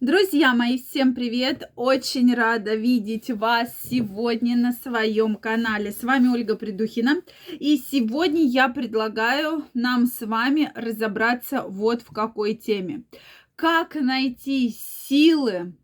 Друзья мои, всем привет! Очень рада видеть вас сегодня на своем канале. С вами Ольга Придухина. И сегодня я предлагаю нам с вами разобраться вот в какой теме. Как найти силы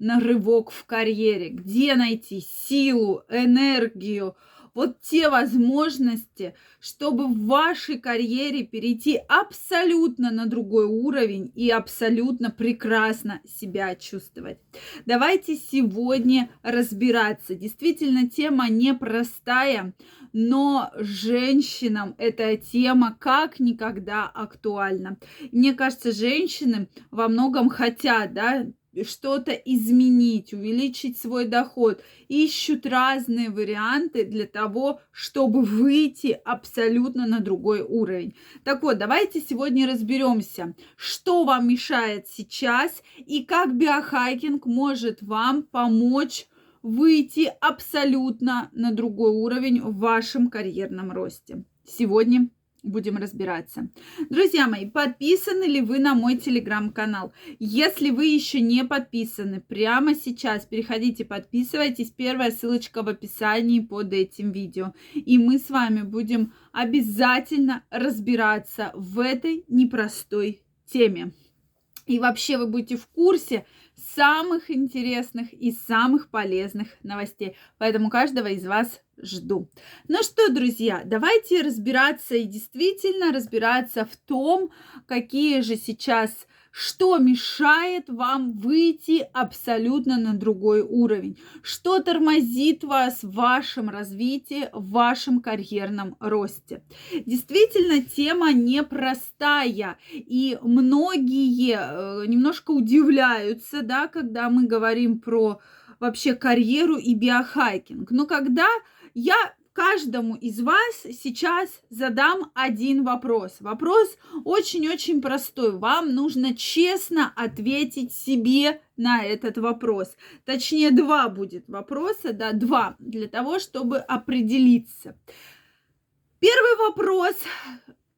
на рывок в карьере? Где найти силу, энергию, вот те возможности, чтобы в вашей карьере перейти абсолютно на другой уровень и абсолютно прекрасно себя чувствовать. Давайте сегодня разбираться. Действительно, тема непростая, но женщинам эта тема как никогда актуальна. Мне кажется, женщины во многом хотят, да, что-то изменить, увеличить свой доход. Ищут разные варианты для того, чтобы выйти абсолютно на другой уровень. Так вот, давайте сегодня разберемся, что вам мешает сейчас и как биохайкинг может вам помочь выйти абсолютно на другой уровень в вашем карьерном росте. Сегодня будем разбираться. Друзья мои, подписаны ли вы на мой телеграм-канал? Если вы еще не подписаны, прямо сейчас переходите, подписывайтесь. Первая ссылочка в описании под этим видео. И мы с вами будем обязательно разбираться в этой непростой теме. И вообще вы будете в курсе самых интересных и самых полезных новостей. Поэтому каждого из вас жду. Ну что, друзья, давайте разбираться и действительно разбираться в том, какие же сейчас что мешает вам выйти абсолютно на другой уровень, что тормозит вас в вашем развитии, в вашем карьерном росте. Действительно, тема непростая, и многие э, немножко удивляются, да, когда мы говорим про вообще карьеру и биохайкинг. Но когда я каждому из вас сейчас задам один вопрос. Вопрос очень-очень простой. Вам нужно честно ответить себе на этот вопрос. Точнее, два будет вопроса, да, два, для того, чтобы определиться. Первый вопрос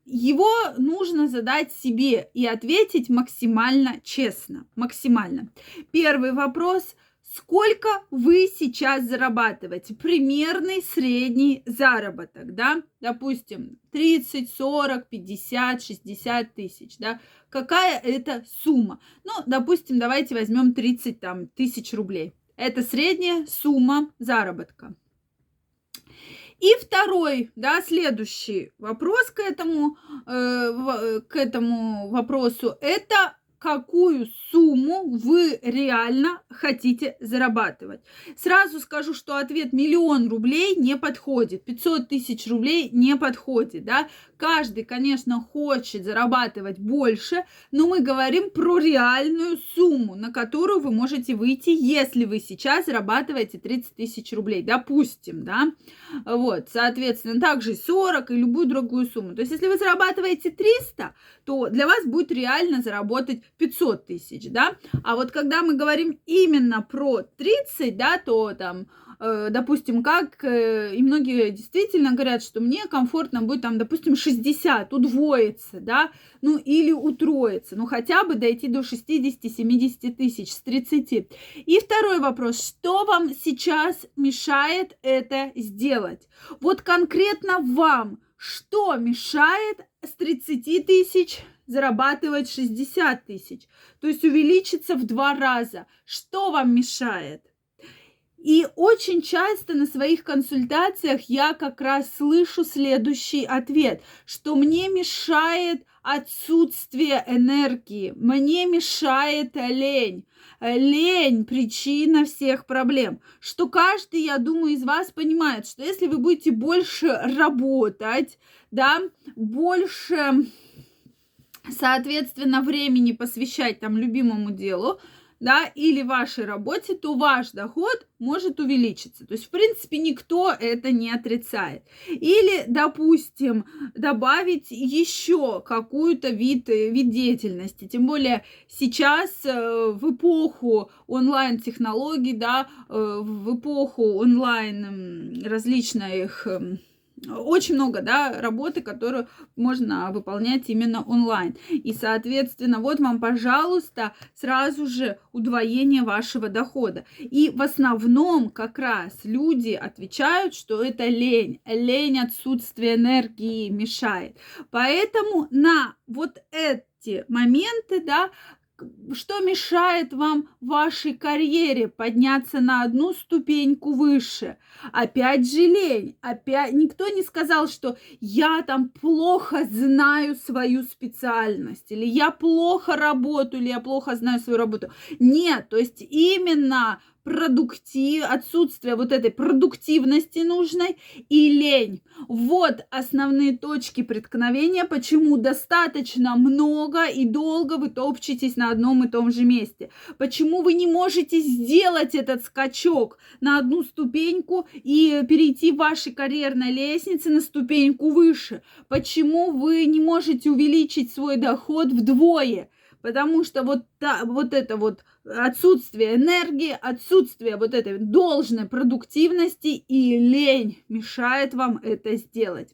его нужно задать себе и ответить максимально честно. Максимально. Первый вопрос – сколько вы сейчас зарабатываете, примерный средний заработок, да, допустим, 30, 40, 50, 60 тысяч, да, какая это сумма? Ну, допустим, давайте возьмем 30 там, тысяч рублей. Это средняя сумма заработка. И второй, да, следующий вопрос к этому, э, к этому вопросу, это какую сумму вы реально хотите зарабатывать. Сразу скажу, что ответ миллион рублей не подходит, 500 тысяч рублей не подходит, да. Каждый, конечно, хочет зарабатывать больше, но мы говорим про реальную сумму, на которую вы можете выйти, если вы сейчас зарабатываете 30 тысяч рублей, допустим, да. Вот, соответственно, также 40 и любую другую сумму. То есть, если вы зарабатываете 300, то для вас будет реально заработать 500 тысяч, да. А вот когда мы говорим именно про 30, да, то там Э, допустим, как, э, и многие действительно говорят, что мне комфортно будет там, допустим, 60, удвоиться, да, ну или утроиться, ну хотя бы дойти до 60-70 тысяч с 30. И второй вопрос, что вам сейчас мешает это сделать? Вот конкретно вам, что мешает с 30 тысяч зарабатывать 60 тысяч, то есть увеличиться в два раза. Что вам мешает? И очень часто на своих консультациях я как раз слышу следующий ответ, что мне мешает отсутствие энергии, мне мешает лень. Лень – причина всех проблем. Что каждый, я думаю, из вас понимает, что если вы будете больше работать, да, больше, соответственно, времени посвящать там любимому делу, да, или вашей работе, то ваш доход может увеличиться. То есть, в принципе, никто это не отрицает. Или, допустим, добавить еще какую-то вид, вид деятельности. Тем более сейчас э, в эпоху онлайн-технологий, да, э, в эпоху онлайн различных очень много, да, работы, которую можно выполнять именно онлайн. И, соответственно, вот вам, пожалуйста, сразу же удвоение вашего дохода. И в основном как раз люди отвечают, что это лень. Лень, отсутствие энергии мешает. Поэтому на вот эти моменты, да, что мешает вам в вашей карьере подняться на одну ступеньку выше? Опять же лень. Опять никто не сказал, что я там плохо знаю свою специальность, или я плохо работаю, или я плохо знаю свою работу. Нет, то есть именно продуктив, отсутствие вот этой продуктивности нужной и лень. Вот основные точки преткновения, почему достаточно много и долго вы топчетесь на одном и том же месте. Почему вы не можете сделать этот скачок на одну ступеньку и перейти в вашей карьерной лестнице на ступеньку выше. Почему вы не можете увеличить свой доход вдвое. Потому что вот, та, вот это вот отсутствие энергии, отсутствие вот этой должной продуктивности и лень мешает вам это сделать.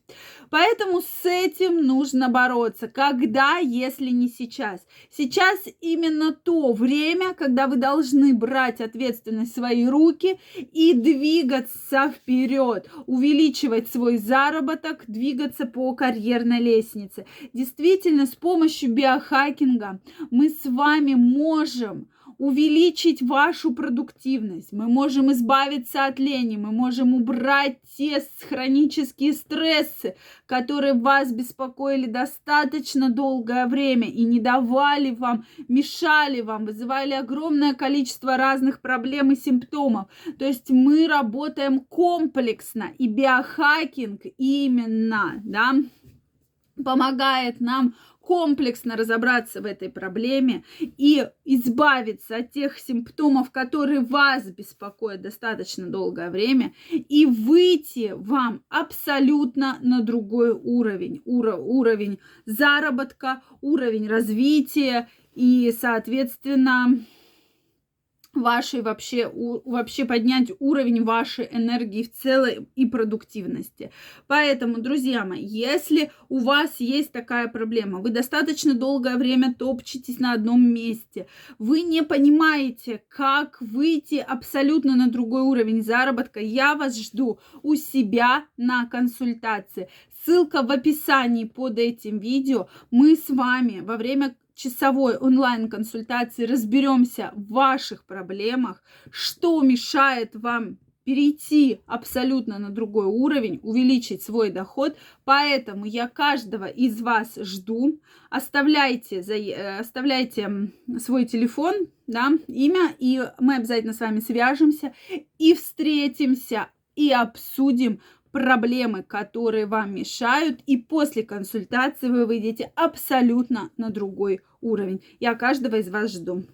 Поэтому с этим нужно бороться. Когда, если не сейчас? Сейчас именно то время, когда вы должны брать ответственность в свои руки и двигаться вперед, увеличивать свой заработок, двигаться по карьерной лестнице. Действительно, с помощью биохакинга мы с вами можем увеличить вашу продуктивность, мы можем избавиться от лени, мы можем убрать те хронические стрессы, которые вас беспокоили достаточно долгое время и не давали вам, мешали вам, вызывали огромное количество разных проблем и симптомов. То есть мы работаем комплексно, и биохакинг именно, да, помогает нам комплексно разобраться в этой проблеме и избавиться от тех симптомов, которые вас беспокоят достаточно долгое время, и выйти вам абсолютно на другой уровень, уро- уровень заработка, уровень развития и, соответственно, вашей вообще, у, вообще поднять уровень вашей энергии в целом и продуктивности. Поэтому, друзья мои, если у вас есть такая проблема, вы достаточно долгое время топчетесь на одном месте, вы не понимаете, как выйти абсолютно на другой уровень заработка, я вас жду у себя на консультации. Ссылка в описании под этим видео. Мы с вами во время часовой онлайн-консультации разберемся в ваших проблемах, что мешает вам перейти абсолютно на другой уровень, увеличить свой доход. Поэтому я каждого из вас жду. Оставляйте, э, оставляйте свой телефон, да, имя, и мы обязательно с вами свяжемся и встретимся и обсудим проблемы, которые вам мешают, и после консультации вы выйдете абсолютно на другой уровень. Я каждого из вас жду.